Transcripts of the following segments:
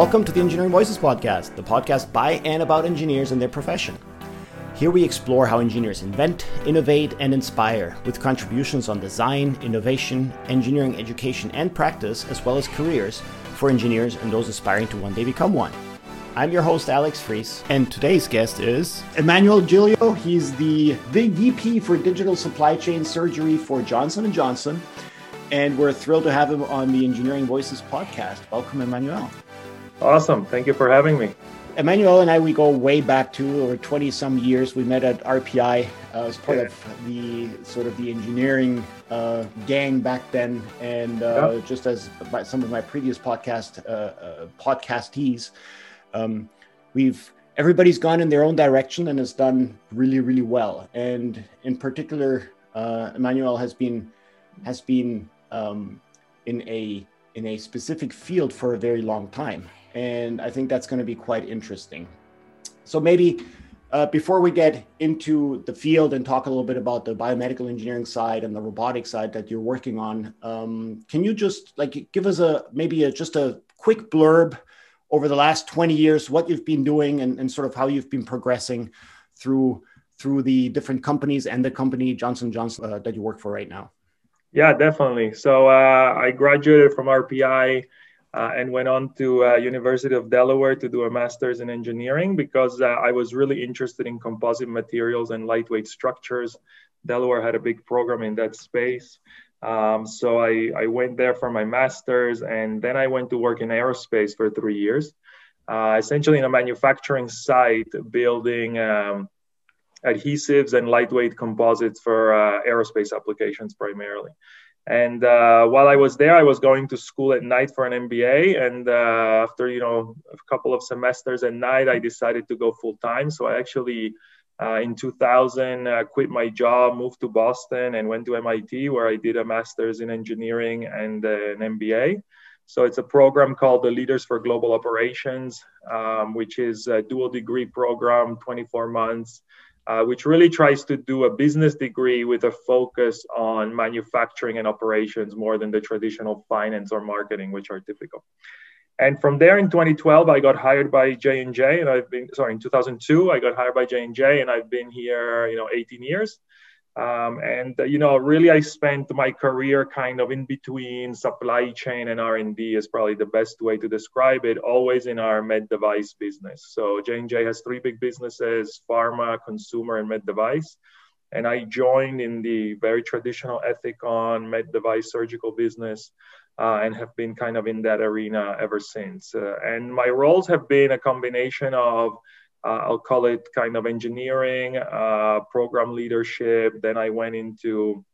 Welcome to the Engineering Voices Podcast, the podcast by and about engineers and their profession. Here we explore how engineers invent, innovate, and inspire with contributions on design, innovation, engineering education and practice, as well as careers for engineers and those aspiring to one day become one. I'm your host, Alex Fries, and today's guest is Emmanuel Giglio. He's the, the VP for Digital Supply Chain Surgery for Johnson & Johnson, and we're thrilled to have him on the Engineering Voices podcast. Welcome, Emmanuel. Awesome. Thank you for having me. Emmanuel and I, we go way back to over 20 some years. We met at RPI uh, as part yeah. of the sort of the engineering uh, gang back then. And uh, just as some of my previous podcast uh, uh, podcastees, um, we've everybody's gone in their own direction and has done really, really well. And in particular, uh, Emmanuel has been has been um, in a in a specific field for a very long time and I think that's going to be quite interesting. So maybe uh, before we get into the field and talk a little bit about the biomedical engineering side and the robotic side that you're working on, um, can you just like give us a maybe a, just a quick blurb over the last 20 years, what you've been doing and, and sort of how you've been progressing through through the different companies and the company Johnson Johnson uh, that you work for right now? Yeah, definitely. So uh, I graduated from RPI uh, and went on to uh, University of Delaware to do a master's in engineering because uh, I was really interested in composite materials and lightweight structures. Delaware had a big program in that space. Um, so I, I, went there for my master's and then I went to work in aerospace for three years, uh, essentially in a manufacturing site building um, adhesives and lightweight composites for uh, aerospace applications primarily. And uh, while I was there, I was going to school at night for an MBA. And uh, after you know a couple of semesters at night, I decided to go full time. So I actually, uh, in 2000, uh, quit my job, moved to Boston, and went to MIT, where I did a master's in engineering and an MBA. So it's a program called the Leaders for Global Operations, um, which is a dual degree program, 24 months uh, which really tries to do a business degree with a focus on manufacturing and operations more than the traditional finance or marketing, which are typical. And from there in 2012, I got hired by J and J, and I've been sorry in 2002 I got hired by J and J, and I've been here you know 18 years. Um, and uh, you know, really, I spent my career kind of in between supply chain and R and D is probably the best way to describe it. Always in our med device business. So J and J has three big businesses: pharma, consumer, and med device. And I joined in the very traditional Ethicon med device surgical business. Uh, and have been kind of in that arena ever since. Uh, and my roles have been a combination of I'll call it kind of engineering, uh, program leadership. Then I went into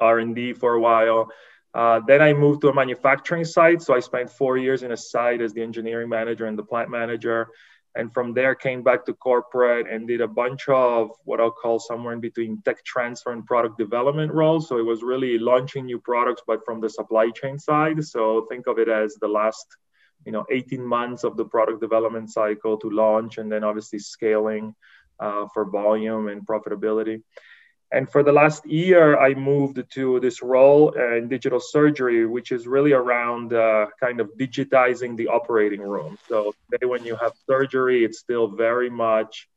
R&D for a while. Uh, then I moved to a manufacturing site. So I spent four years in a site as the engineering manager and the plant manager. And from there came back to corporate and did a bunch of what I'll call somewhere in between tech transfer and product development roles. So it was really launching new products, but from the supply chain side. So think of it as the last you know 18 months of the product development cycle to launch and then obviously scaling uh, for volume and profitability and for the last year i moved to this role in digital surgery which is really around uh, kind of digitizing the operating room so today when you have surgery it's still very much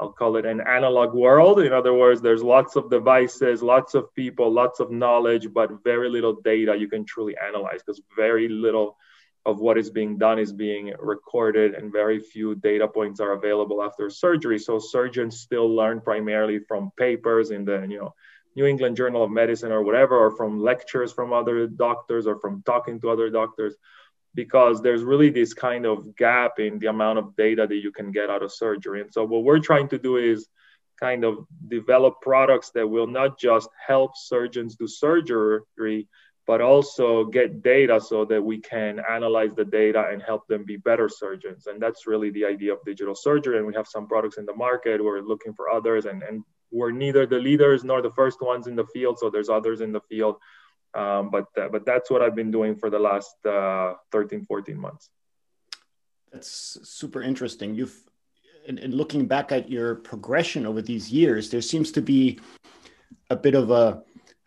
I'll call it an analog world. In other words, there's lots of devices, lots of people, lots of knowledge, but very little data you can truly analyze because very little of what is being done is being recorded and very few data points are available after surgery. So surgeons still learn primarily from papers in the you know new england journal of medicine or whatever or from lectures from other doctors or from talking to other doctors because there's really this kind of gap in the amount of data that you can get out of surgery. And so what we're trying to do is kind of develop products that will not just help surgeons do surgery but also get data so that we can analyze the data and help them be better surgeons. And that's really the idea of digital surgery. And we have some products in the market. We're looking for others, and, and we're neither the leaders nor the first ones in the field. So there's others in the field. Um, but uh, but that's what I've been doing for the last uh, 13, 14 months. That's super interesting. You've in, in looking back at your progression over these years, there seems to be a bit of a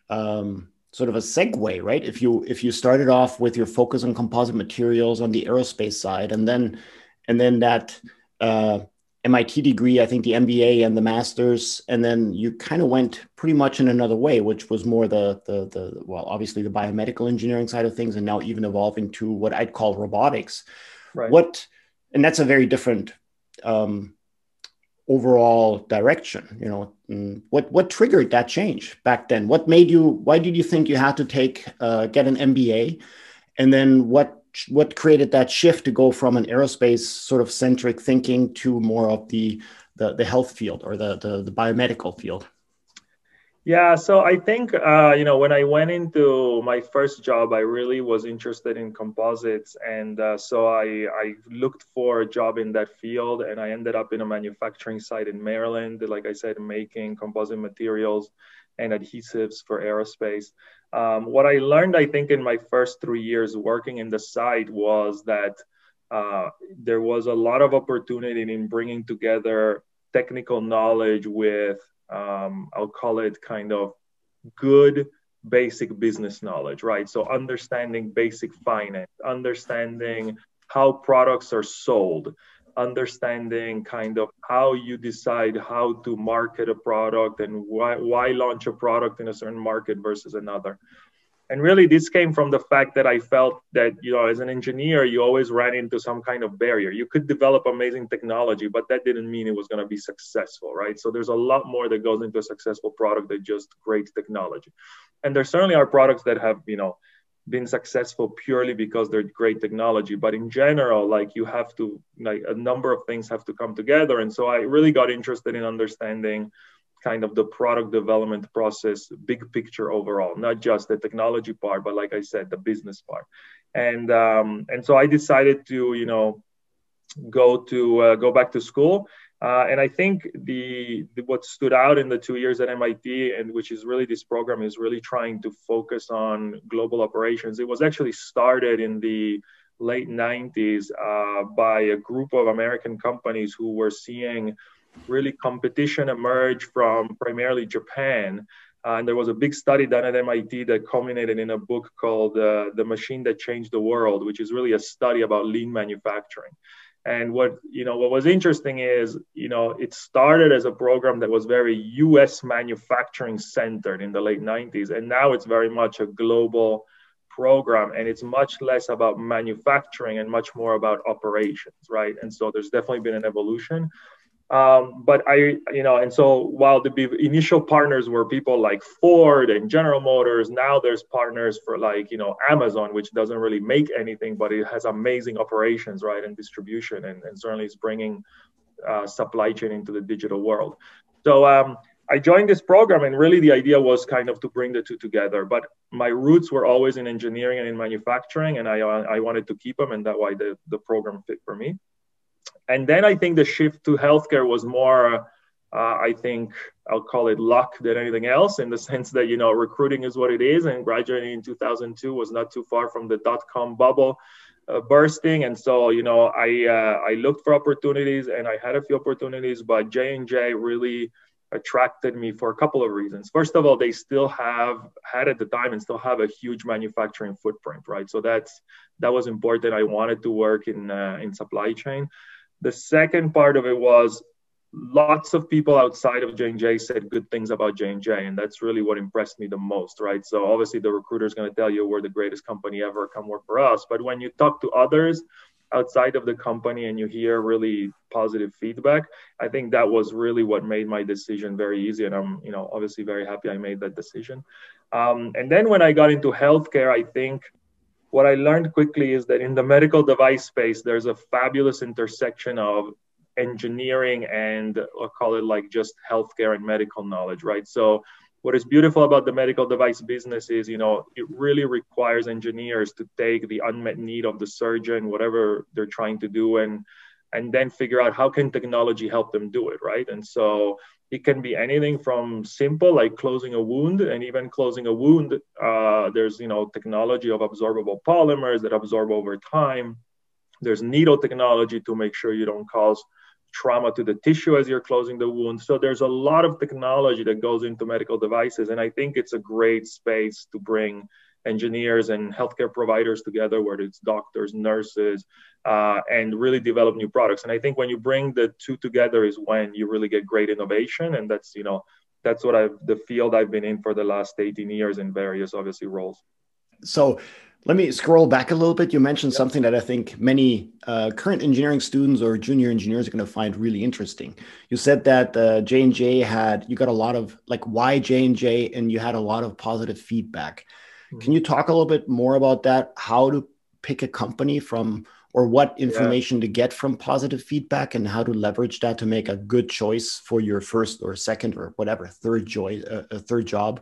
um, sort of a segue, right? If you if you started off with your focus on composite materials on the aerospace side, and then and then that uh, MIT degree, I think the MBA and the masters, and then you kind of went pretty much in another way, which was more the, the the well, obviously the biomedical engineering side of things, and now even evolving to what I'd call robotics. Right. What, and that's a very different um, overall direction. You know, mm, what what triggered that change back then? What made you? Why did you think you had to take uh, get an MBA, and then what what created that shift to go from an aerospace sort of centric thinking to more of the the, the health field or the, the, the biomedical field? Yeah, so I think uh, you know when I went into my first job, I really was interested in composites, and uh, so I I looked for a job in that field, and I ended up in a manufacturing site in Maryland, like I said, making composite materials and adhesives for aerospace. Um, what I learned, I think, in my first three years working in the site was that uh, there was a lot of opportunity in bringing together technical knowledge with, um, I'll call it kind of good basic business knowledge, right? So understanding basic finance, understanding how products are sold, understanding kind of how you decide how to market a product and why, why launch a product in a certain market versus another and really this came from the fact that i felt that you know as an engineer you always ran into some kind of barrier. You could develop amazing technology but that didn't mean it was going to be successful right? So there's a lot more that goes into a successful product than just great technology. And there certainly are products that have you know been successful purely because they're great technology. But in general like you have to like a number of things have to come together. And so i really got interested in understanding kind of the product development process big picture overall not just the technology part but like i said the business part and um, and so i decided to you know go to uh, go back to school uh, and I think the, the, what stood out in the two years at MIT, and which is really this program is really trying to focus on global operations. It was actually started in the late 90s uh, by a group of American companies who were seeing really competition emerged from primarily Japan. Uh, and there was a big study done at MIT that culminated in a book called uh, The Machine That Changed the World, which is really a study about lean manufacturing. And what you know, what was interesting is, you know, it started as a program that was very U.S. manufacturing centered in the late '90s, and now it's very much a global program, and it's much less about manufacturing and much more about operations, right? And so there's definitely been an evolution. Um, but I, you know, and so while the initial partners were people like Ford and General Motors, now there's partners for like, you know, Amazon, which doesn't really make anything, but it has amazing operations, right, and distribution, and, and certainly is bringing uh, supply chain into the digital world. So um, I joined this program, and really the idea was kind of to bring the two together. But my roots were always in engineering and in manufacturing, and I, I wanted to keep them, and that's why the, the program fit for me and then I think the shift to healthcare was more, uh, I think I'll call it luck than anything else, in the sense that you know recruiting is what it is, and graduating in 2002 was not too far from the dot com bubble. Uh, bursting. And so you know i uh, i looked for opportunities and i had a few opportunities but j&j really attracted me for a couple of reasons. First of all they still have had at the time and still have a huge manufacturing footprint right? So that's that was important. I wanted to work in uh, in supply chain the second part of it was lots of people outside of J&J said good things about J&J and that's really what impressed me the most right? So obviously the recruiter is going to tell you we're the greatest company ever come work for us. But when you talk to others outside of the company and you hear really positive feedback i think that was really what made my decision very easy and i'm you know obviously very happy i made that decision. Um, and then when i got into healthcare i think what I learned quickly is that in the medical device space, there's a fabulous intersection of engineering and I'll call it like just healthcare and medical knowledge, right? So what is beautiful about the medical device business is, you know, it really requires engineers to take the unmet need of the surgeon, whatever they're trying to do, and and then figure out how can technology help them do it, right? And so it can be anything from simple like closing a wound and even closing a wound uh, there's you know technology of absorbable polymers that absorb over time there's needle technology to make sure you don't cause trauma to the tissue as you're closing the wound. So there's a lot of technology that goes into medical devices, and I think it's a great space to bring engineers and healthcare providers together, whether it's doctors, nurses, uh, and really develop new products. And I think when you bring the two together is when you really get great innovation, and that's you know that's what I've the field I've been in for the last 18 years in various obviously roles. So let me scroll back a little bit. You mentioned yep. something that I think many uh, current engineering students or junior engineers are going to find really interesting. You said that uh, J and J had you got a lot of like why J and J, and you had a lot of positive feedback. Mm-hmm. Can you talk a little bit more about that? How to pick a company from, or what information yeah. to get from positive feedback, and how to leverage that to make a good choice for your first or second or whatever third joy, uh, a third job.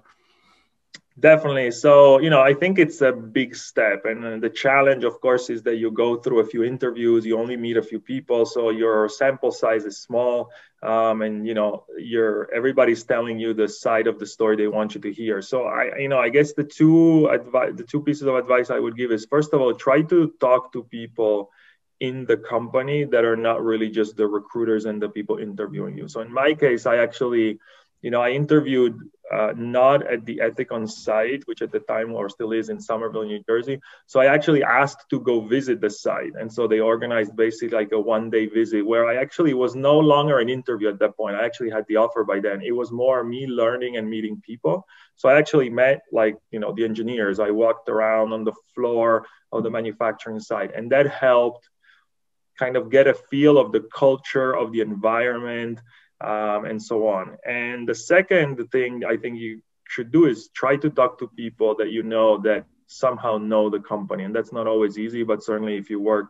Definitely. So, you know, I think it's a big step. And uh, the challenge, of course, is that you go through a few interviews, you only meet a few people. So your sample size is small. Um, and, you know, you're everybody's telling you the side of the story they want you to hear. So I, you know, I guess the two advice, the two pieces of advice I would give is first of all, try to talk to people in the company that are not really just the recruiters and the people interviewing you. So in my case, I actually, you know, I interviewed uh, not at the Ethicon site, which at the time or still is in Somerville, New Jersey. So I actually asked to go visit the site. And so they organized basically like a one day visit where I actually was no longer an interview at that point. I actually had the offer by then. It was more me learning and meeting people. So I actually met like, you know, the engineers. I walked around on the floor of the manufacturing site and that helped kind of get a feel of the culture of the environment um, and so on. And the second thing I think you should do is try to talk to people that you know that somehow know the company. And that's not always easy, but certainly if you work,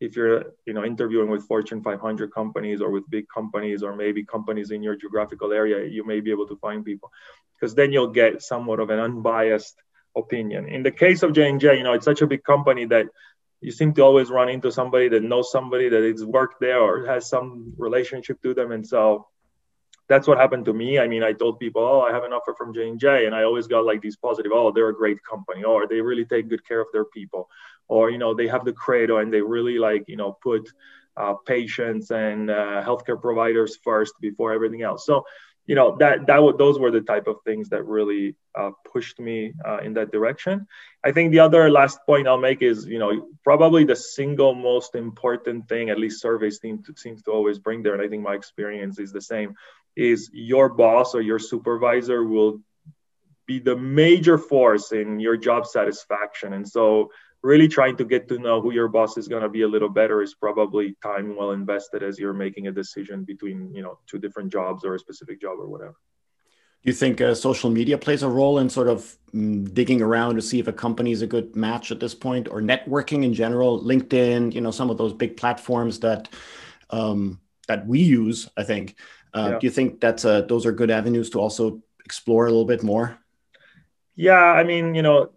if you're you know interviewing with Fortune 500 companies or with big companies or maybe companies in your geographical area, you may be able to find people because then you'll get somewhat of an unbiased opinion. In the case of J&J, you know, it's such a big company that you seem to always run into somebody that knows somebody that has worked there or has some relationship to them. And so that's what happened to me. I mean i told people oh i have an offer from j&j and i always got like these positive oh they're a great company or they really take good care of their people or you know they have the credo and they really like you know put uh, patients and uh, healthcare providers first before everything else. So you know that that w- those were the type of things that really uh, pushed me uh, in that direction. I think the other last point i'll make is you know probably the single most important thing at least surveys seem to, seems to always bring there and i think my experience is the same is your boss or your supervisor will be the major force in your job satisfaction. And so really trying to get to know who your boss is going to be a little better is probably time well invested as you're making a decision between you know two different jobs or a specific job or whatever. Do you think uh, social media plays a role in sort of mm, digging around to see if a company is a good match at this point or networking in general? Linkedin you know some of those big platforms that um, that we use i think. Uh, yeah. do you think that's a, those are good avenues to also explore a little bit more? Yeah i mean you know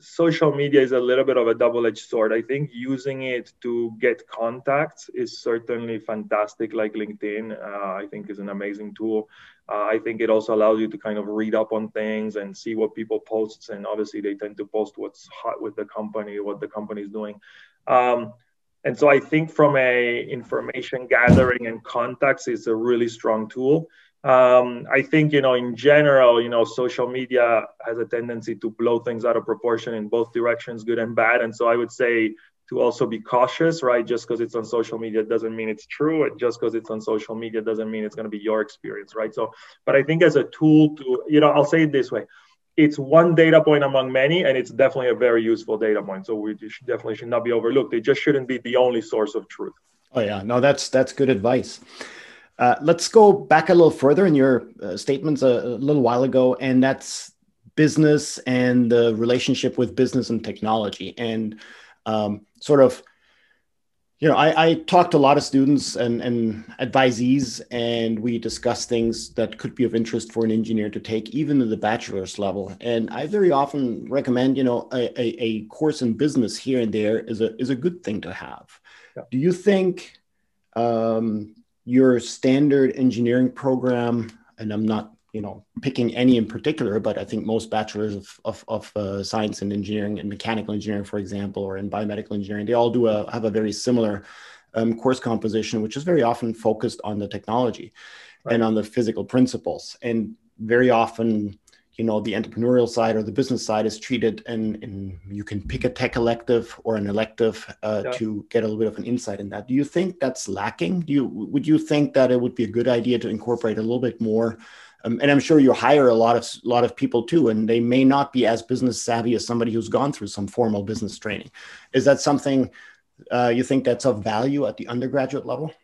social media is a little bit of a double-edged sword. I think using it to get contacts is certainly fantastic, like LinkedIn. Uh, I think is an amazing tool. Uh, I think it also allows you to kind of read up on things and see what people post, and obviously they tend to post what's hot with the company, what the company is doing. Um, and so I think from a information gathering and contacts, it's a really strong tool um, I think you know in general, you know, social media has a tendency to blow things out of proportion in both directions, good and bad. And so I would say to also be cautious, right? Just because it's on social media doesn't mean it's true. Just because it's on social media doesn't mean it's going to be your experience, right? So, but I think as a tool to, you know, I'll say it this way: it's one data point among many, and it's definitely a very useful data point. So we should, definitely should not be overlooked. It just shouldn't be the only source of truth. Oh yeah, no, that's that's good advice. Uh, let's go back a little further in your uh, statements a, a, little while ago, and that's business and the relationship with business and technology. And um, sort of, you know, I, I talk to a lot of students and, and advisees, and we discuss things that could be of interest for an engineer to take, even at the bachelor's level. And I very often recommend, you know, a, a, a course in business here and there is a is a good thing to have. Yeah. Do you think? Um, your standard engineering program, and I'm not you know picking any in particular but i think most bachelors of, of, of uh, science and engineering and mechanical engineering for example or in biomedical engineering they all do a, have a very similar um, course composition, which is very often focused on the technology right. and on the physical principles. And very often, you know, the entrepreneurial side or the business side is treated, and, and you can pick a tech elective or an elective uh, yeah. to get a little bit of an insight in that. Do you think that's lacking? Do you would you think that it would be a good idea to incorporate a little bit more? Um, and I'm sure you hire a lot of a lot of people too, and they may not be as business savvy as somebody who's gone through some formal business training. Is that something uh, you think that's of value at the undergraduate level?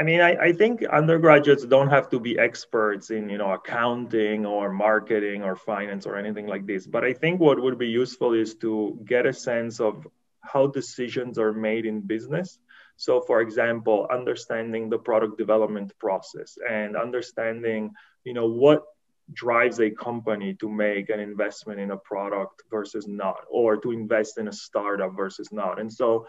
I mean, I, I, think undergraduates don't have to be experts in, you know, accounting or marketing or finance or anything like this. But I think what would be useful is to get a sense of how decisions are made in business. So, for example, understanding the product development process and understanding, you know, what drives a company to make an investment in a product versus not, or to invest in a startup versus not. And so,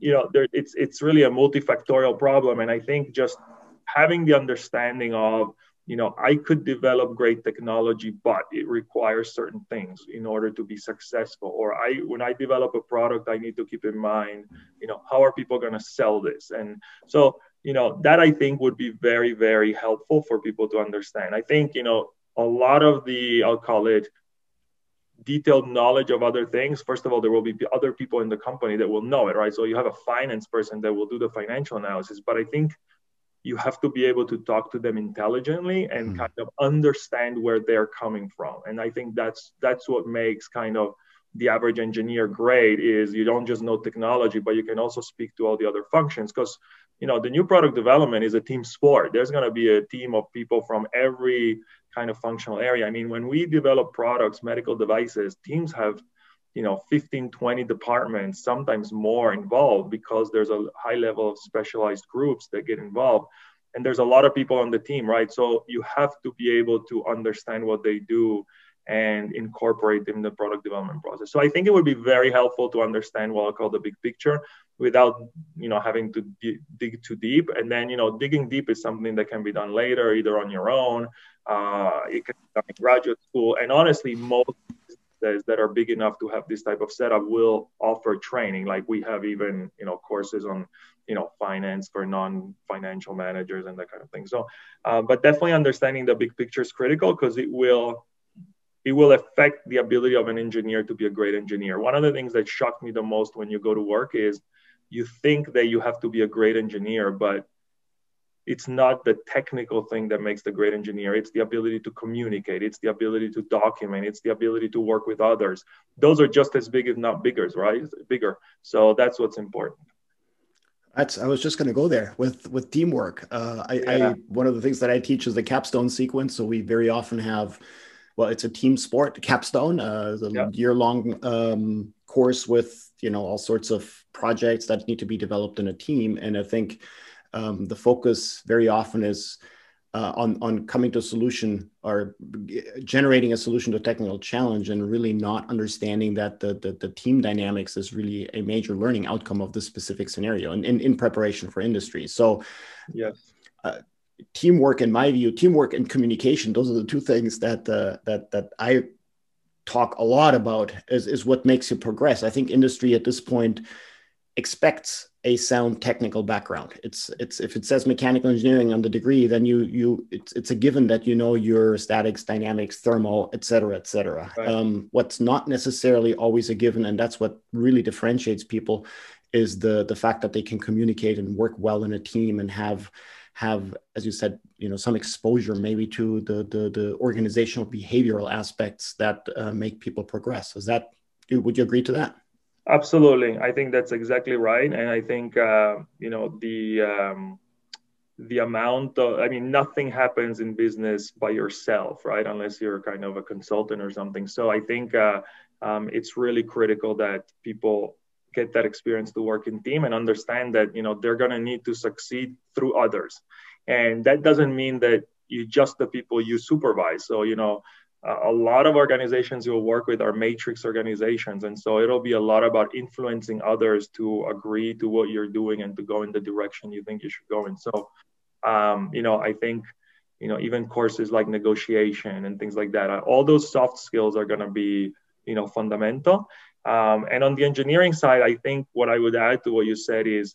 you know, there, it's it's really a multifactorial problem, and I think just having the understanding of you know i could develop great technology but it requires certain things in order to be successful. Or i when i develop a product i need to keep in mind you know how are people going to sell this? And so you know that i think would be very very helpful for people to understand. I think you know a lot of the i'll call it detailed knowledge of other things first of all there will be other people in the company that will know it right? So you have a finance person that will do the financial analysis but i think you have to be able to talk to them intelligently and mm. kind of understand where they're coming from. And i think that's that's what makes kind of the average engineer great is you don't just know technology but you can also speak to all the other functions. Because you know the new product development is a team sport. There's going to be a team of people from every kind of functional area. I mean when we develop products medical devices teams have you know 15 20 departments sometimes more involved because there's a high level of specialized groups that get involved. And there's a lot of people on the team right? So you have to be able to understand what they do and incorporate them in the product development process. So I think it would be very helpful to understand what I call the big picture without you know having to d- dig too deep. And then you know digging deep is something that can be done later, either on your own, uh, it can be done in graduate school, and honestly, most that are big enough to have this type of setup will offer training. Like we have even you know courses on you know finance for non-financial managers and that kind of thing. So, uh, but definitely understanding the big picture is critical because it will it will affect the ability of an engineer to be a great engineer. One of the things that shocked me the most when you go to work is you think that you have to be a great engineer, but it's not the technical thing that makes the great engineer. It's the ability to communicate, it's the ability to document, it's the ability to work with others. Those are just as big, if not bigger, right? Bigger. So that's what's important. That's I was just going to go there with with teamwork. Uh, I, yeah. I one of the things that I teach is the capstone sequence. So we very often have well, it's a team sport, capstone, uh, a yeah. year long um, course with you know all sorts of projects that need to be developed in a team. And I think um, the focus very often is uh, on on coming to a solution or generating a solution to a technical challenge, and really not understanding that the the, the team dynamics is really a major learning outcome of the specific scenario, and in, in preparation for industry. So, yes. Uh, teamwork in my view teamwork and communication those are the two things that uh, that that i talk a lot about is, is what makes you progress. I think industry at this point expects a sound technical background. It's it's if it says mechanical engineering on the degree then you you it's, it's a given that you know your statics dynamics thermal et cetera et cetera. Right. um, what's not necessarily always a given and that's what really differentiates people is the the fact that they can communicate and work well in a team and have have, as you said, you know, some exposure maybe to the the, the organizational behavioral aspects that uh, make people progress. Is that would you agree to that? Absolutely, I think that's exactly right, and I think uh, you know the. Um, the amount of i mean nothing happens in business by yourself right unless you're kind of a consultant or something so i think uh, um, it's really critical that people get that experience to work in team and understand that you know they're going to need to succeed through others. And that doesn't mean that you just the people you supervise. So you know a lot of organizations you'll work with are matrix organizations. And so it'll be a lot about influencing others to agree to what you're doing and to go in the direction you think you should go in. So um, you know i think you know even courses like negotiation and things like that all those soft skills are going to be you know fundamental um, and on the engineering side, I think what I would add to what you said is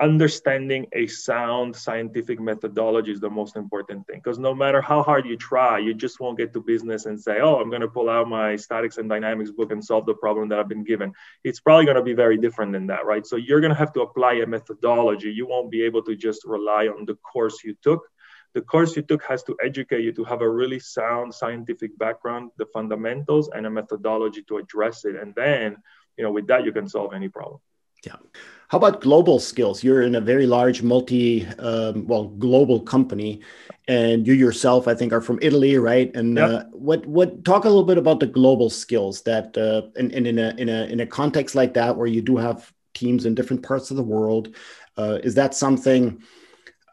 understanding a sound scientific methodology is the most important thing. Because no matter how hard you try you just won't get to business and say oh i'm going to pull out my statics and dynamics book and solve the problem that i've been given. It's probably going to be very different than that right? So you're going to have to apply a methodology. You won't be able to just rely on the course you took the course you took has to educate you to have a really sound scientific background the fundamentals and a methodology to address it and then you know with that you can solve any problem yeah how about global skills? You're in a very large, multi, um, well, global company, and you yourself, I think, are from Italy, right? And yep. uh, what what talk a little bit about the global skills that, uh, and, and in a in a in a context like that, where you do have teams in different parts of the world, uh, is that something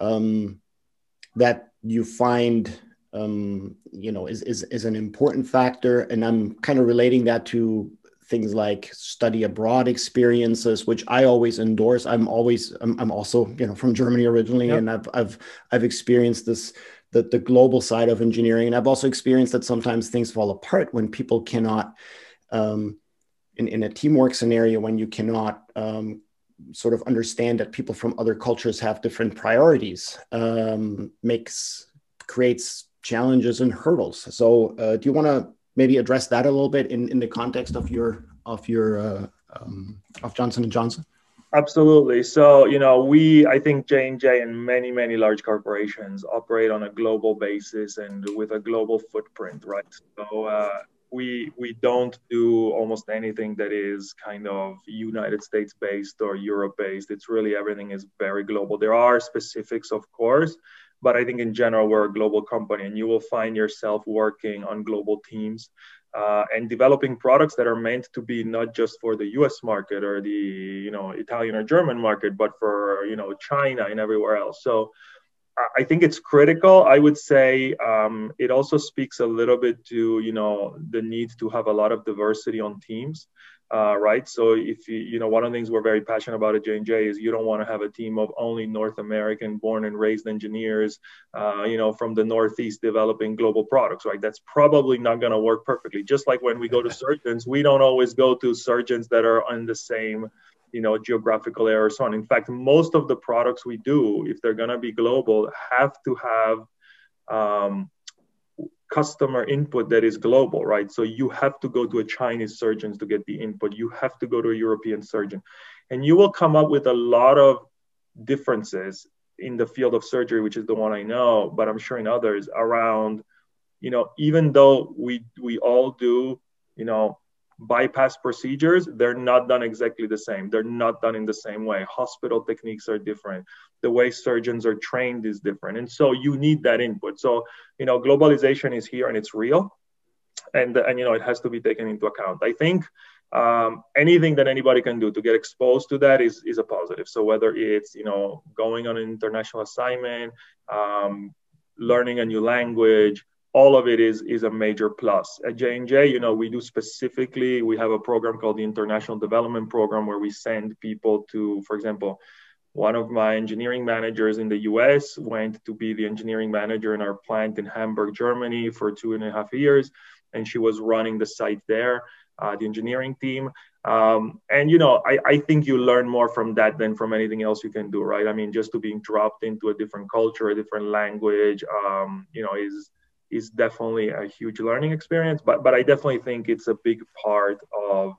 um, that you find? Um, you know, is, is is an important factor, and I'm kind of relating that to things like study abroad experiences, which I always endorse. I'm always I'm, I'm also you know from Germany originally, yep. and I've I've I've experienced this the the global side of engineering, and I've also experienced that sometimes things fall apart when people cannot. Um, in, in a teamwork scenario, when you cannot um, sort of understand that people from other cultures have different priorities, um, makes creates challenges and hurdles. So, uh, do you want to maybe address that a little bit in, in the context of your of your uh, um, of Johnson and Johnson? Absolutely. So you know, we I think J and J and many many large corporations operate on a global basis and with a global footprint, right? So. Uh, we we don't do almost anything that is kind of United States based or Europe based. It's really everything is very global. There are specifics, of course, but I think in general, we're a global company and you will find yourself working on global teams uh, and developing products that are meant to be not just for the US market or the, you know, Italian or German market, but for, you know, China and everywhere else. So I think it's critical. I would say um, it also speaks a little bit to, you know, the need to have a lot of diversity on teams uh, right? So if you, you know, one of the things we're very passionate about at J&J is you don't want to have a team of only North American born and raised engineers, uh, you know, from the Northeast developing global products, right? That's probably not going to work perfectly. Just like when we go to surgeons, we don't always go to surgeons that are on the same, you know, geographical area or so on. In fact, most of the products we do, if they're going to be global, have to have um, customer input that is global, right? So you have to go to a Chinese surgeon to get the input. You have to go to a European surgeon. And you will come up with a lot of differences in the field of surgery, which is the one I know, but I'm sure in others around, you know, even though we we all do, you know, bypass procedures, they're not done exactly the same. They're not done in the same way. Hospital techniques are different. The way surgeons are trained is different. And so you need that input. So, you know, globalization is here and it's real. And, and you know, it has to be taken into account. I think um, anything that anybody can do to get exposed to that is, is a positive. So whether it's, you know, going on an international assignment, um, learning a new language, all of it is is a major plus. At j&j you know we do specifically we have a program called the international development program where we send people to for example one of my engineering managers in the us went to be the engineering manager in our plant in hamburg germany for two and a half years and she was running the site there uh, the engineering team. Um, and you know I, I think you learn more from that than from anything else you can do right? I mean just to being dropped into a different culture a different language um, you know is is definitely a huge learning experience but but i definitely think it's a big part of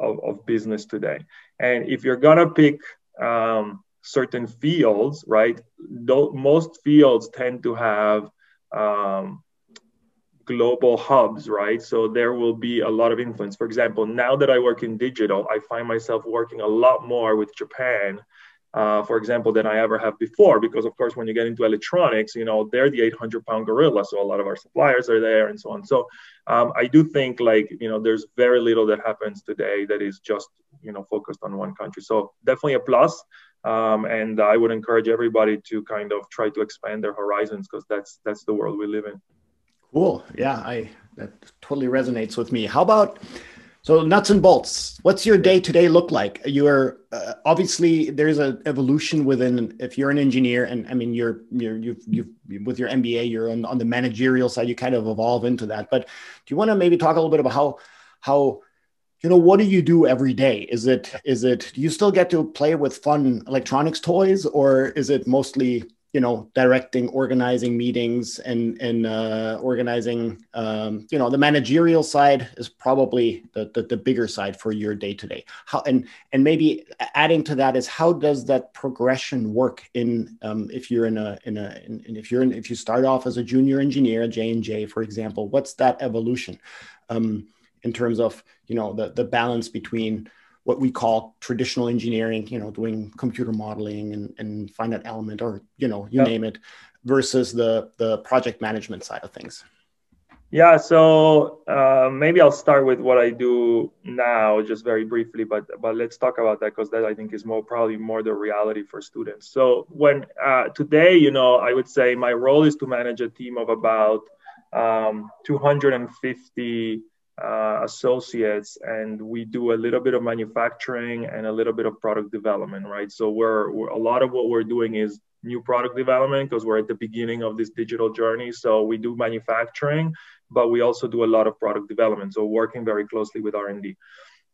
of, of business today. And if you're gonna pick um, certain fields right most fields tend to have um, global hubs right? So there will be a lot of influence. For example now that i work in digital i find myself working a lot more with japan uh, for example, than I ever have before. Because of course, when you get into electronics, you know they're the 800 pound gorilla, so a lot of our suppliers are there and so on. So um, I do think like you know there's very little that happens today that is just you know focused on one country. So definitely a plus. Um, and I would encourage everybody to kind of try to expand their horizons because that's that's the world we live in. Cool. Yeah, I that totally resonates with me. How about so nuts and bolts. What's your day to day look like? You're uh, obviously there's an evolution within. If you're an engineer, and I mean you're you're you've, you've with your MBA, you're on, on the managerial side. You kind of evolve into that. But do you want to maybe talk a little bit about how how you know what do you do every day is it is it do you still get to play with fun electronics toys or is it mostly you know directing organizing meetings and and uh, organizing um, you know the managerial side is probably the, the, the bigger side for your day to day. How and and maybe adding to that is how does that progression work in um, if you're in a in a in, if you're in if you start off as a junior engineer at j&j for example what's that evolution um, in terms of you know the the balance between what we call traditional engineering, you know, doing computer modeling and, and finite element or, you know, you yep. name it, versus the, the project management side of things? Yeah, so uh, maybe I'll start with what I do now, just very briefly, but but let's talk about that because that I think is more probably more the reality for students. So when uh, today, you know, I would say my role is to manage a team of about um, 250 uh, associates and we do a little bit of manufacturing and a little bit of product development right? So we're, we're a lot of what we're doing is new product development because we're at the beginning of this digital journey. So we do manufacturing but we also do a lot of product development so working very closely with r&d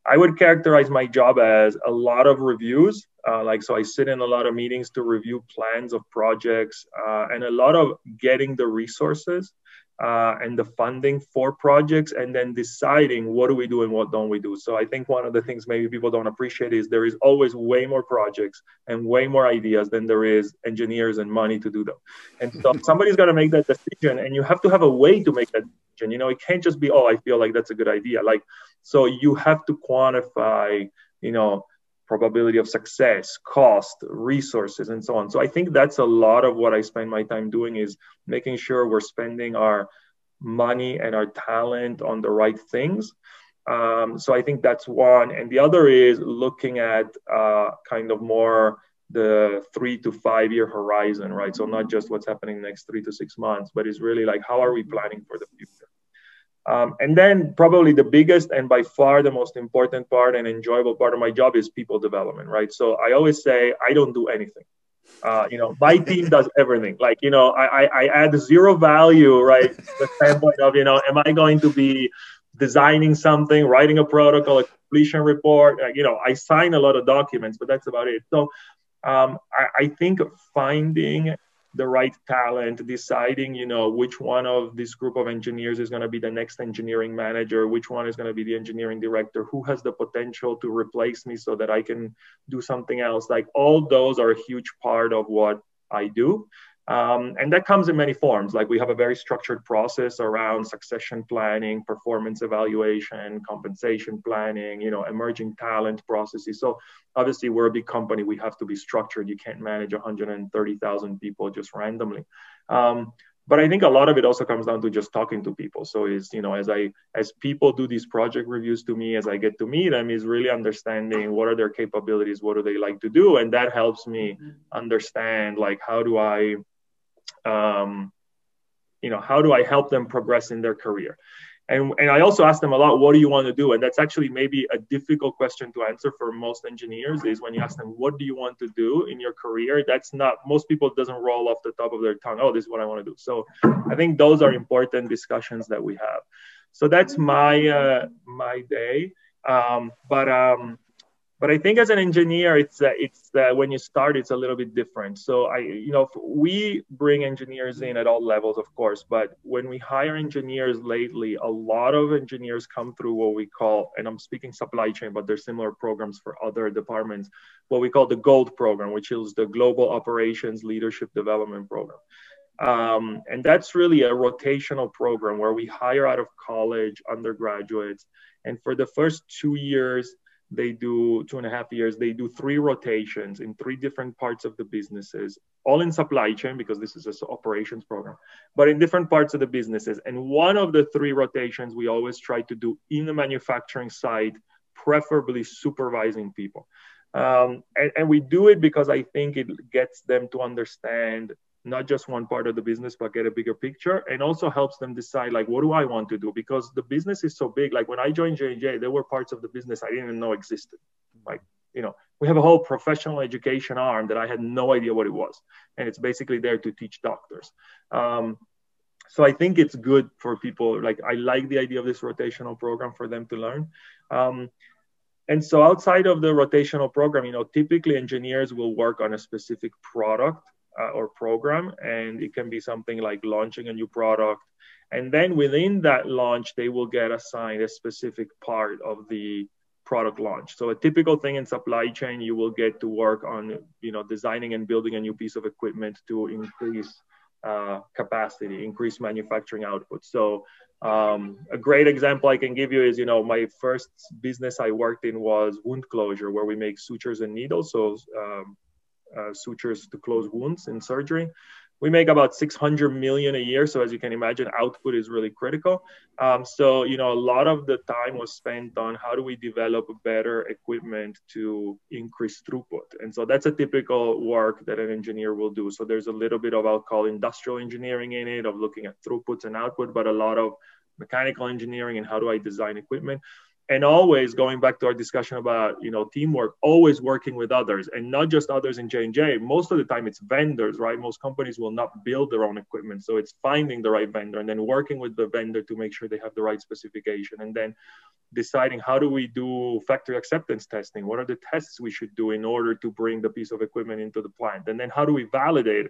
i would characterize my job as a lot of reviews uh, like so i sit in a lot of meetings to review plans of projects uh, and a lot of getting the resources uh, and the funding for projects and then deciding what do we do and what don't we do. So i think one of the things maybe people don't appreciate is there is always way more projects and way more ideas than there is engineers and money to do them. And so somebody's got to make that decision and you have to have a way to make that decision. You know it can't just be oh i feel like that's a good idea. Like so you have to quantify you know probability of success, cost, resources, and so on. So I think that's a lot of what I spend my time doing is making sure we're spending our money and our talent on the right things. Um, so I think that's one. And the other is looking at uh, kind of more the three to five year horizon, right? So not just what's happening next three to six months, but it's really like how are we planning for the future? Um, and then probably the biggest and by far the most important part and enjoyable part of my job is people development, right? So I always say I don't do anything. Uh, you know, my team does everything. Like, you know, I, I, I add zero value, right? The standpoint of, you know, am I going to be designing something, writing a protocol, a completion report? Uh, you know, I sign a lot of documents, but that's about it. So um, I, I think finding the right talent, deciding, you know, which one of this group of engineers is going to be the next engineering manager, which one is going to be the engineering director, who has the potential to replace me so that I can do something else. Like all those are a huge part of what I do. Um, and that comes in many forms. Like we have a very structured process around succession planning, performance evaluation, compensation planning, you know, emerging talent processes. So obviously we're a big company. We have to be structured. You can't manage 130,000 people just randomly. Um, but I think a lot of it also comes down to just talking to people. So is you know as I as people do these project reviews to me, as I get to meet them, is really understanding what are their capabilities, what do they like to do, and that helps me mm-hmm. understand like how do I um, you know, how do I help them progress in their career? And, and I also ask them a lot, what do you want to do? And that's actually maybe a difficult question to answer for most engineers is when you ask them, what do you want to do in your career? That's not, most people doesn't roll off the top of their tongue, oh, this is what I want to do. So I think those are important discussions that we have. So that's my, uh, my day. Um, but um, but I think as an engineer, it's uh, it's uh, when you start, it's a little bit different. So I, you know, we bring engineers in at all levels, of course. But when we hire engineers lately, a lot of engineers come through what we call, and I'm speaking supply chain, but there's similar programs for other departments. What we call the Gold program, which is the Global Operations Leadership Development Program. Um, and that's really a rotational program where we hire out of college undergraduates, and for the first two years they do two and a half years they do three rotations in three different parts of the businesses all in supply chain because this is a operations program but in different parts of the businesses. And one of the three rotations we always try to do in the manufacturing side preferably supervising people. Um, and, and we do it because i think it gets them to understand not just one part of the business but get a bigger picture and also helps them decide like what do i want to do? Because the business is so big. Like when i joined j&j there were parts of the business i didn't even know existed. Like you know we have a whole professional education arm that i had no idea what it was and it's basically there to teach doctors. Um, so i think it's good for people like i like the idea of this rotational program for them to learn. Um, and so outside of the rotational program, you know, typically engineers will work on a specific product uh, or program, and it can be something like launching a new product. And then within that launch, they will get assigned a specific part of the product launch. So a typical thing in supply chain, you will get to work on, you know, designing and building a new piece of equipment to increase uh, capacity, increase manufacturing output. So um, a great example I can give you is, you know, my first business I worked in was wound closure, where we make sutures and needles, so um, uh, sutures to close wounds in surgery. We make about 600 million a year so as you can imagine output is really critical. Um, so you know a lot of the time was spent on how do we develop better equipment to increase throughput. And so that's a typical work that an engineer will do. So there's a little bit of i'll call industrial engineering in it of looking at throughputs and output but a lot of mechanical engineering and how do i design equipment and always going back to our discussion about you know teamwork always working with others and not just others in j&j most of the time it's vendors right? Most companies will not build their own equipment. So it's finding the right vendor and then working with the vendor to make sure they have the right specification and then deciding how do we do factory acceptance testing? What are the tests we should do in order to bring the piece of equipment into the plant? And then how do we validate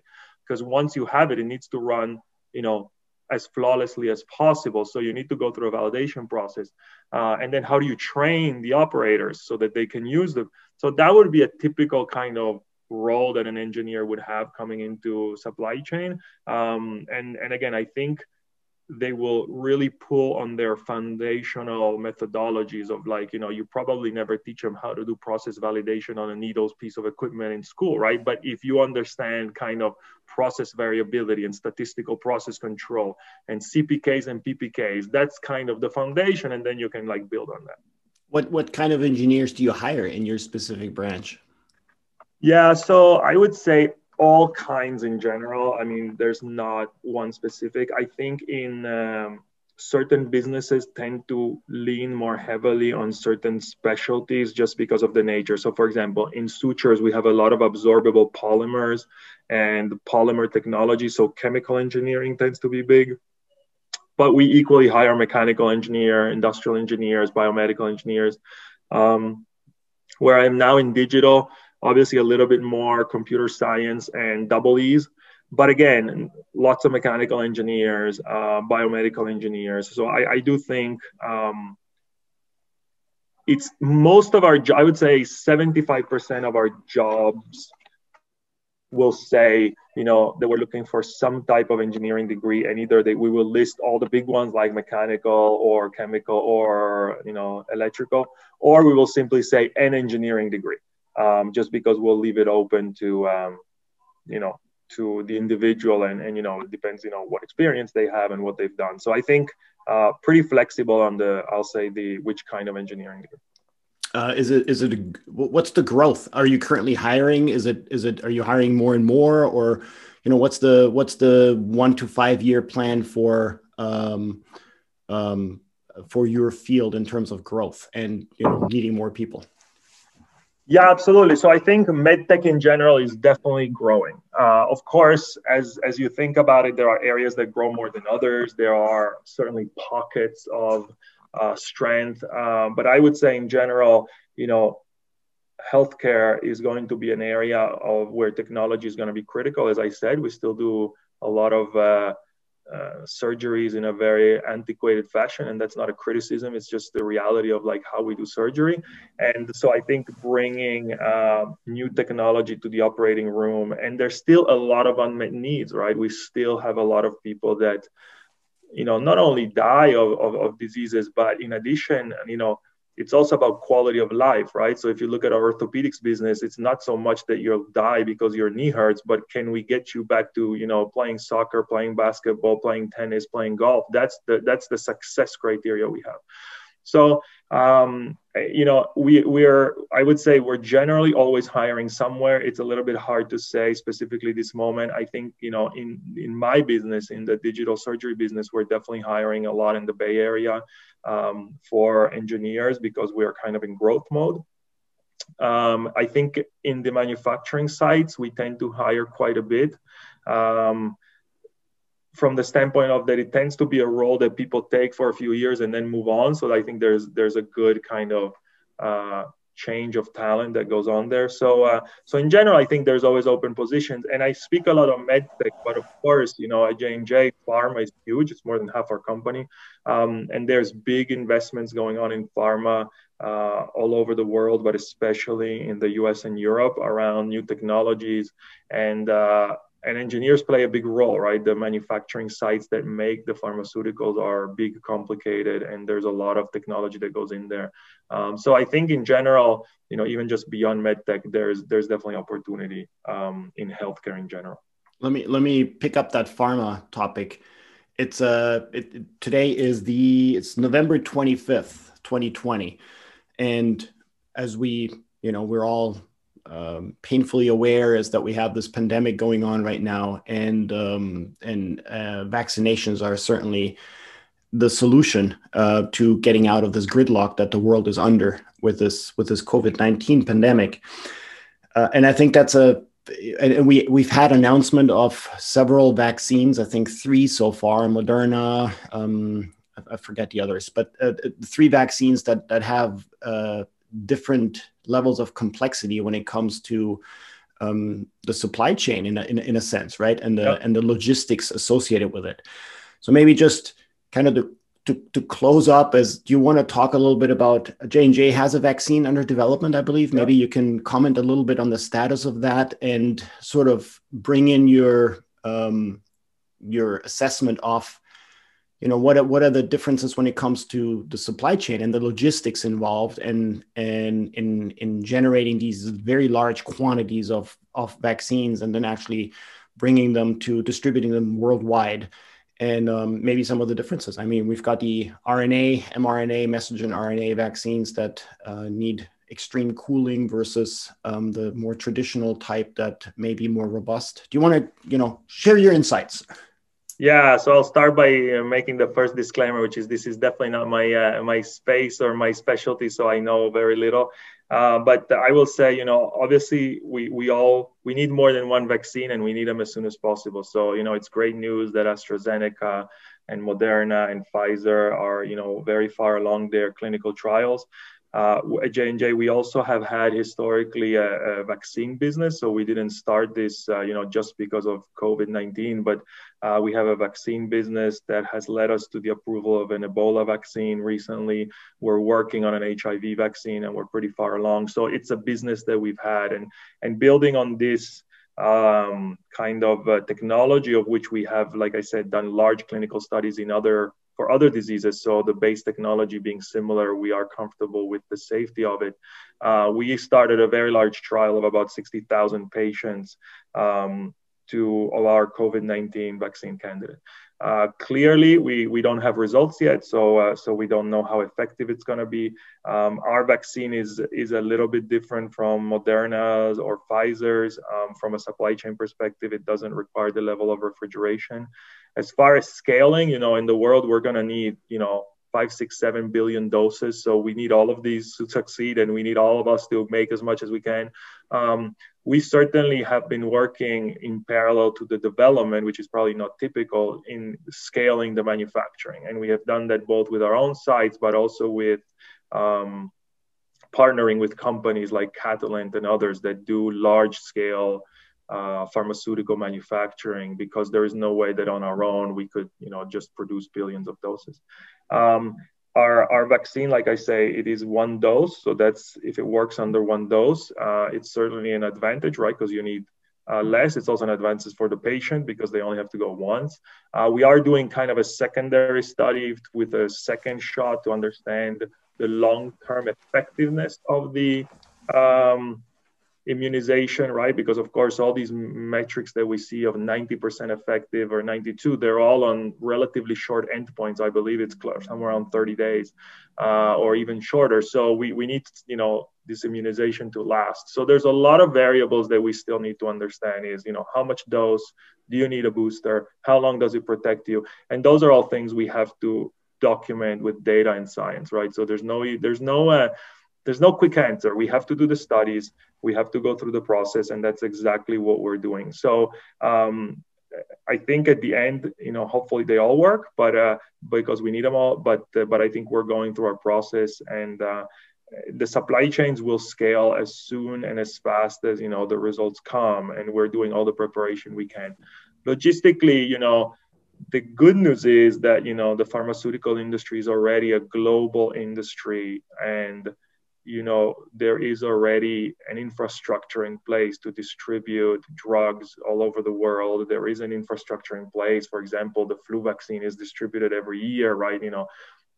because once you have it it needs to run you know as flawlessly as possible. So you need to go through a validation process. Uh, and then how do you train the operators so that they can use them? So that would be a typical kind of role that an engineer would have coming into supply chain. Um, and, and again, I think they will really pull on their foundational methodologies of like you know you probably never teach them how to do process validation on a needles piece of equipment in school right? But if you understand kind of process variability and statistical process control and cpks and ppks that's kind of the foundation and then you can like build on that. What what kind of engineers do you hire in your specific branch? Yeah so i would say all kinds in general. I mean, there's not one specific. I think in um, certain businesses tend to lean more heavily on certain specialties just because of the nature. So, for example, in sutures, we have a lot of absorbable polymers and polymer technology. So, chemical engineering tends to be big. But we equally hire mechanical engineer, industrial engineers, biomedical engineers. Um, where I'm now in digital, obviously a little bit more computer science and double E's. But again, lots of mechanical engineers, uh, biomedical engineers. So I, I do think um, it's most of our, I would say 75% of our jobs will say, you know, that we're looking for some type of engineering degree, and either they, we will list all the big ones like mechanical or chemical or, you know, electrical, or we will simply say an engineering degree um, just because we'll leave it open to um, you know to the individual and, and you know it depends you know what experience they have and what they've done. So i think uh, pretty flexible on the i'll say the which kind of engineering uh, is it is it a, what's the growth? Are you currently hiring? Is it is it are you hiring more and more? Or you know what's the what's the one to five year plan for um, um, for your field in terms of growth and you know needing more people yeah, absolutely. So I think medtech in general is definitely growing. Uh, of course, as as you think about it, there are areas that grow more than others. There are certainly pockets of uh, strength, um, but I would say in general, you know, healthcare is going to be an area of where technology is going to be critical. As I said, we still do a lot of uh, uh, surgeries in a very antiquated fashion and that's not a criticism. It's just the reality of like how we do surgery. And so i think bringing uh, new technology to the operating room and there's still a lot of unmet needs right? We still have a lot of people that you know not only die of, of, of diseases but in addition you know it's also about quality of life, right? So if you look at our orthopedics business, it's not so much that you'll die because your knee hurts, but can we get you back to, you know, playing soccer, playing basketball, playing tennis, playing golf? That's the that's the success criteria we have. So um, you know, we we're I would say we're generally always hiring somewhere. It's a little bit hard to say specifically this moment. I think you know, in in my business, in the digital surgery business, we're definitely hiring a lot in the Bay Area um, for engineers because we are kind of in growth mode. Um, I think in the manufacturing sites, we tend to hire quite a bit. Um, from the standpoint of that it tends to be a role that people take for a few years and then move on. So I think there's there's a good kind of uh, change of talent that goes on there. So uh, so in general, I think there's always open positions. And I speak a lot of medtech, but of course, you know, at J and J, pharma is huge. It's more than half our company, um, and there's big investments going on in pharma. Uh, all over the world, but especially in the US and Europe around new technologies and uh, and engineers play a big role, right? The manufacturing sites that make the pharmaceuticals are big, complicated, and there's a lot of technology that goes in there. Um, so I think in general, you know, even just beyond medtech, there's there's definitely opportunity um, in healthcare in general. Let me let me pick up that pharma topic. It's uh it, today is the it's November twenty fifth, twenty twenty, and as we you know we're all um, painfully aware is that we have this pandemic going on right now, and um, and uh, vaccinations are certainly the solution uh, to getting out of this gridlock that the world is under with this with this COVID nineteen pandemic. Uh, and I think that's a and we we've had announcement of several vaccines. I think three so far: Moderna. Um, I, forget the others, but uh, three vaccines that that have uh, different levels of complexity when it comes to um, the supply chain in a, in, in a sense, right? And the yep. and the logistics associated with it. So maybe just kind of to, to, to close up as do you want to talk a little bit about J&J has a vaccine under development, I believe. Yep. Maybe you can comment a little bit on the status of that and sort of bring in your um, your assessment of you know what are, what are the differences when it comes to the supply chain and the logistics involved and and in in generating these very large quantities of of vaccines and then actually bringing them to distributing them worldwide? And um, maybe some of the differences. I mean we've got the rna mrna messenger rna vaccines that uh, need extreme cooling versus um, the more traditional type that may be more robust. Do you want to you know share your insights yeah, so I'll start by uh, making the first disclaimer, which is this is definitely not my uh, my space or my specialty, so I know very little. Uh, but I will say, you know, obviously we we all we need more than one vaccine, and we need them as soon as possible. So you know, it's great news that AstraZeneca and Moderna and Pfizer are you know very far along their clinical trials. Uh, at J&J, we also have had historically a, a vaccine business. So we didn't start this, uh, you know, just because of COVID-19, but uh, we have a vaccine business that has led us to the approval of an Ebola vaccine recently. We're working on an HIV vaccine and we're pretty far along. So it's a business that we've had and, and building on this um, kind of uh, technology of which we have, like I said, done large clinical studies in other for other diseases. So the base technology being similar, we are comfortable with the safety of it. Uh, we started a very large trial of about 60,000 patients um, to our COVID-19 vaccine candidate. Uh, clearly, we, we don't have results yet, so uh, so we don't know how effective it's going to be. Um, our vaccine is is a little bit different from Moderna's or Pfizer's um, from a supply chain perspective. It doesn't require the level of refrigeration. As far as scaling, you know, in the world, we're going to need you know five, six, seven billion doses. So we need all of these to succeed, and we need all of us to make as much as we can. Um, we certainly have been working in parallel to the development, which is probably not typical in scaling the manufacturing. And we have done that both with our own sites, but also with um, partnering with companies like Catalent and others that do large scale uh, pharmaceutical manufacturing because there is no way that on our own we could you know just produce billions of doses um, our, our vaccine, like I say, it is one dose. So that's if it works under one dose, uh, it's certainly an advantage, right? Because you need uh, less. It's also an advantage for the patient because they only have to go once. Uh, we are doing kind of a secondary study with a second shot to understand the long-term effectiveness of the um, immunization, right? Because of course, all these metrics that we see of 90% effective or 92, they're all on relatively short endpoints. I believe it's somewhere around 30 days uh, or even shorter. So we, we need, you know, this immunization to last. So there's a lot of variables that we still need to understand is, you know, how much dose do you need a booster? How long does it protect you? And those are all things we have to document with data and science, right? So there's no, there's no, uh, there's no quick answer. We have to do the studies, we have to go through the process, and that's exactly what we're doing. So, um, I think at the end, you know, hopefully they all work, but uh, because we need them all. But uh, but I think we're going through our process, and uh, the supply chains will scale as soon and as fast as you know the results come, and we're doing all the preparation we can. Logistically, you know, the good news is that you know the pharmaceutical industry is already a global industry, and you know there is already an infrastructure in place to distribute drugs all over the world. There is an infrastructure in place. For example the flu vaccine is distributed every year right? You know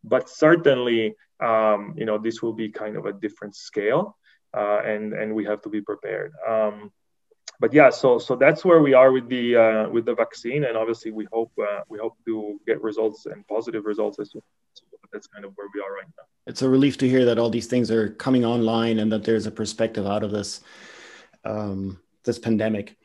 but certainly um, you know this will be kind of a different scale uh, and and we have to be prepared. Um, but yeah so so that's where we are with the uh, with the vaccine and obviously we hope uh, we hope to get results and positive results as soon as that's kind of where we are right now. It's a relief to hear that all these things are coming online and that there's a perspective out of this um, this pandemic.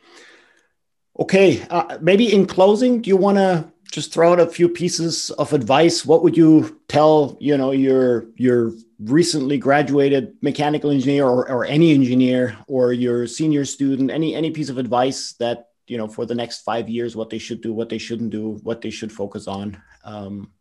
Okay, uh, maybe in closing, do you want to just throw out a few pieces of advice? What would you tell you know your your recently graduated mechanical engineer or, or any engineer or your senior student? Any any piece of advice that you know for the next five years, what they should do, what they shouldn't do, what they should focus on? Um,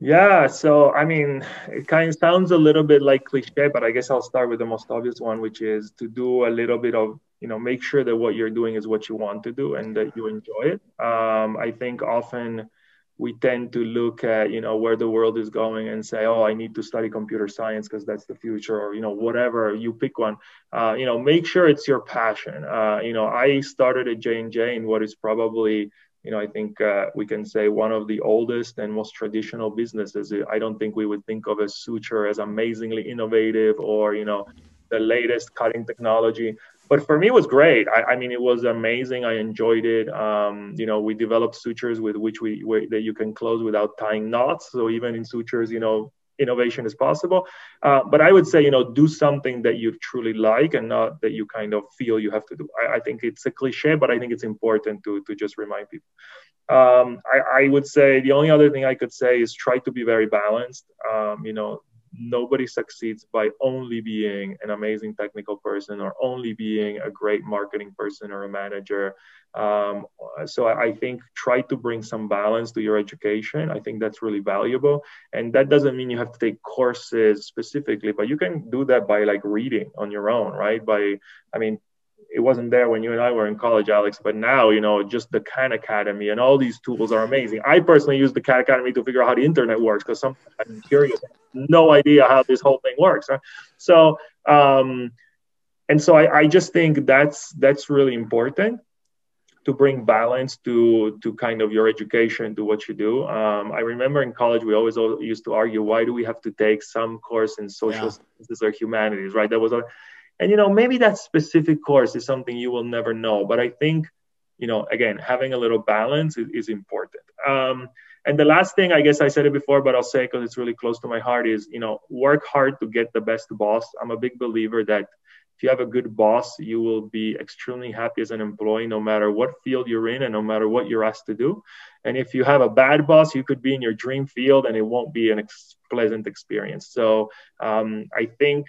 yeah, so I mean, it kind of sounds a little bit like cliche, but I guess I'll start with the most obvious one, which is to do a little bit of, you know, make sure that what you're doing is what you want to do and that you enjoy it. Um, I think often we tend to look at, you know, where the world is going and say, oh, I need to study computer science because that's the future, or you know, whatever you pick one. Uh, you know, make sure it's your passion. Uh, you know, I started at J and J in what is probably you know, I think uh, we can say one of the oldest and most traditional businesses. I don't think we would think of a suture as amazingly innovative or, you know, the latest cutting technology. But for me, it was great. I, I mean, it was amazing. I enjoyed it. Um, you know, we developed sutures with which we that you can close without tying knots. So even in sutures, you know, innovation is possible. Uh, but I would say, you know, do something that you truly like and not that you kind of feel you have to do. I, I think it's a cliche, but I think it's important to, to just remind people. Um, I, I, would say the only other thing I could say is try to be very balanced. Um, you know, nobody succeeds by only being an amazing technical person or only being a great marketing person or a manager. Um, so I think try to bring some balance to your education. I think that's really valuable. And that doesn't mean you have to take courses specifically, but you can do that by like reading on your own, right? By, I mean, it wasn't there when you and I were in college, Alex. But now, you know, just the Khan Academy and all these tools are amazing. I personally use the Khan Academy to figure out how the internet works because sometimes I'm curious, no idea how this whole thing works. Right? So, um, and so I, I just think that's that's really important to bring balance to to kind of your education to what you do. Um, I remember in college we always used to argue why do we have to take some course in social yeah. sciences or humanities, right? That was a and you know, maybe that specific course is something you will never know. But I think, you know, again, having a little balance is, is important. Um, and the last thing, I guess I said it before, but I'll say because it's really close to my heart is, you know, work hard to get the best boss. I'm a big believer that if you have a good boss, you will be extremely happy as an employee, no matter what field you're in and no matter what you're asked to do. And if you have a bad boss, you could be in your dream field and it won't be an ex- pleasant experience. So um, I think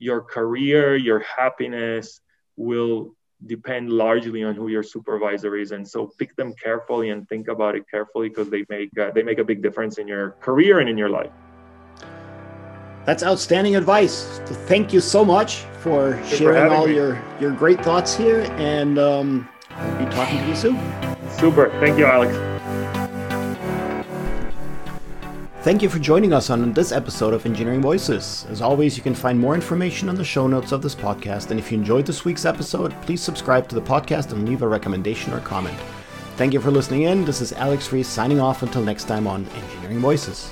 your career, your happiness will depend largely on who your supervisor is. And so pick them carefully and think about it carefully because they make uh, they make a big difference in your career and in your life. That's outstanding advice. So thank you so much for sharing for all me. your your great thoughts here. And um, i'll be talking to you soon. Super. Thank you alex Thank you for joining us on this episode of Engineering Voices. As always, you can find more information on the show notes of this podcast. And if you enjoyed this week's episode, please subscribe to the podcast and leave a recommendation or comment. Thank you for listening in. This is Alex Reese signing off until next time on Engineering Voices.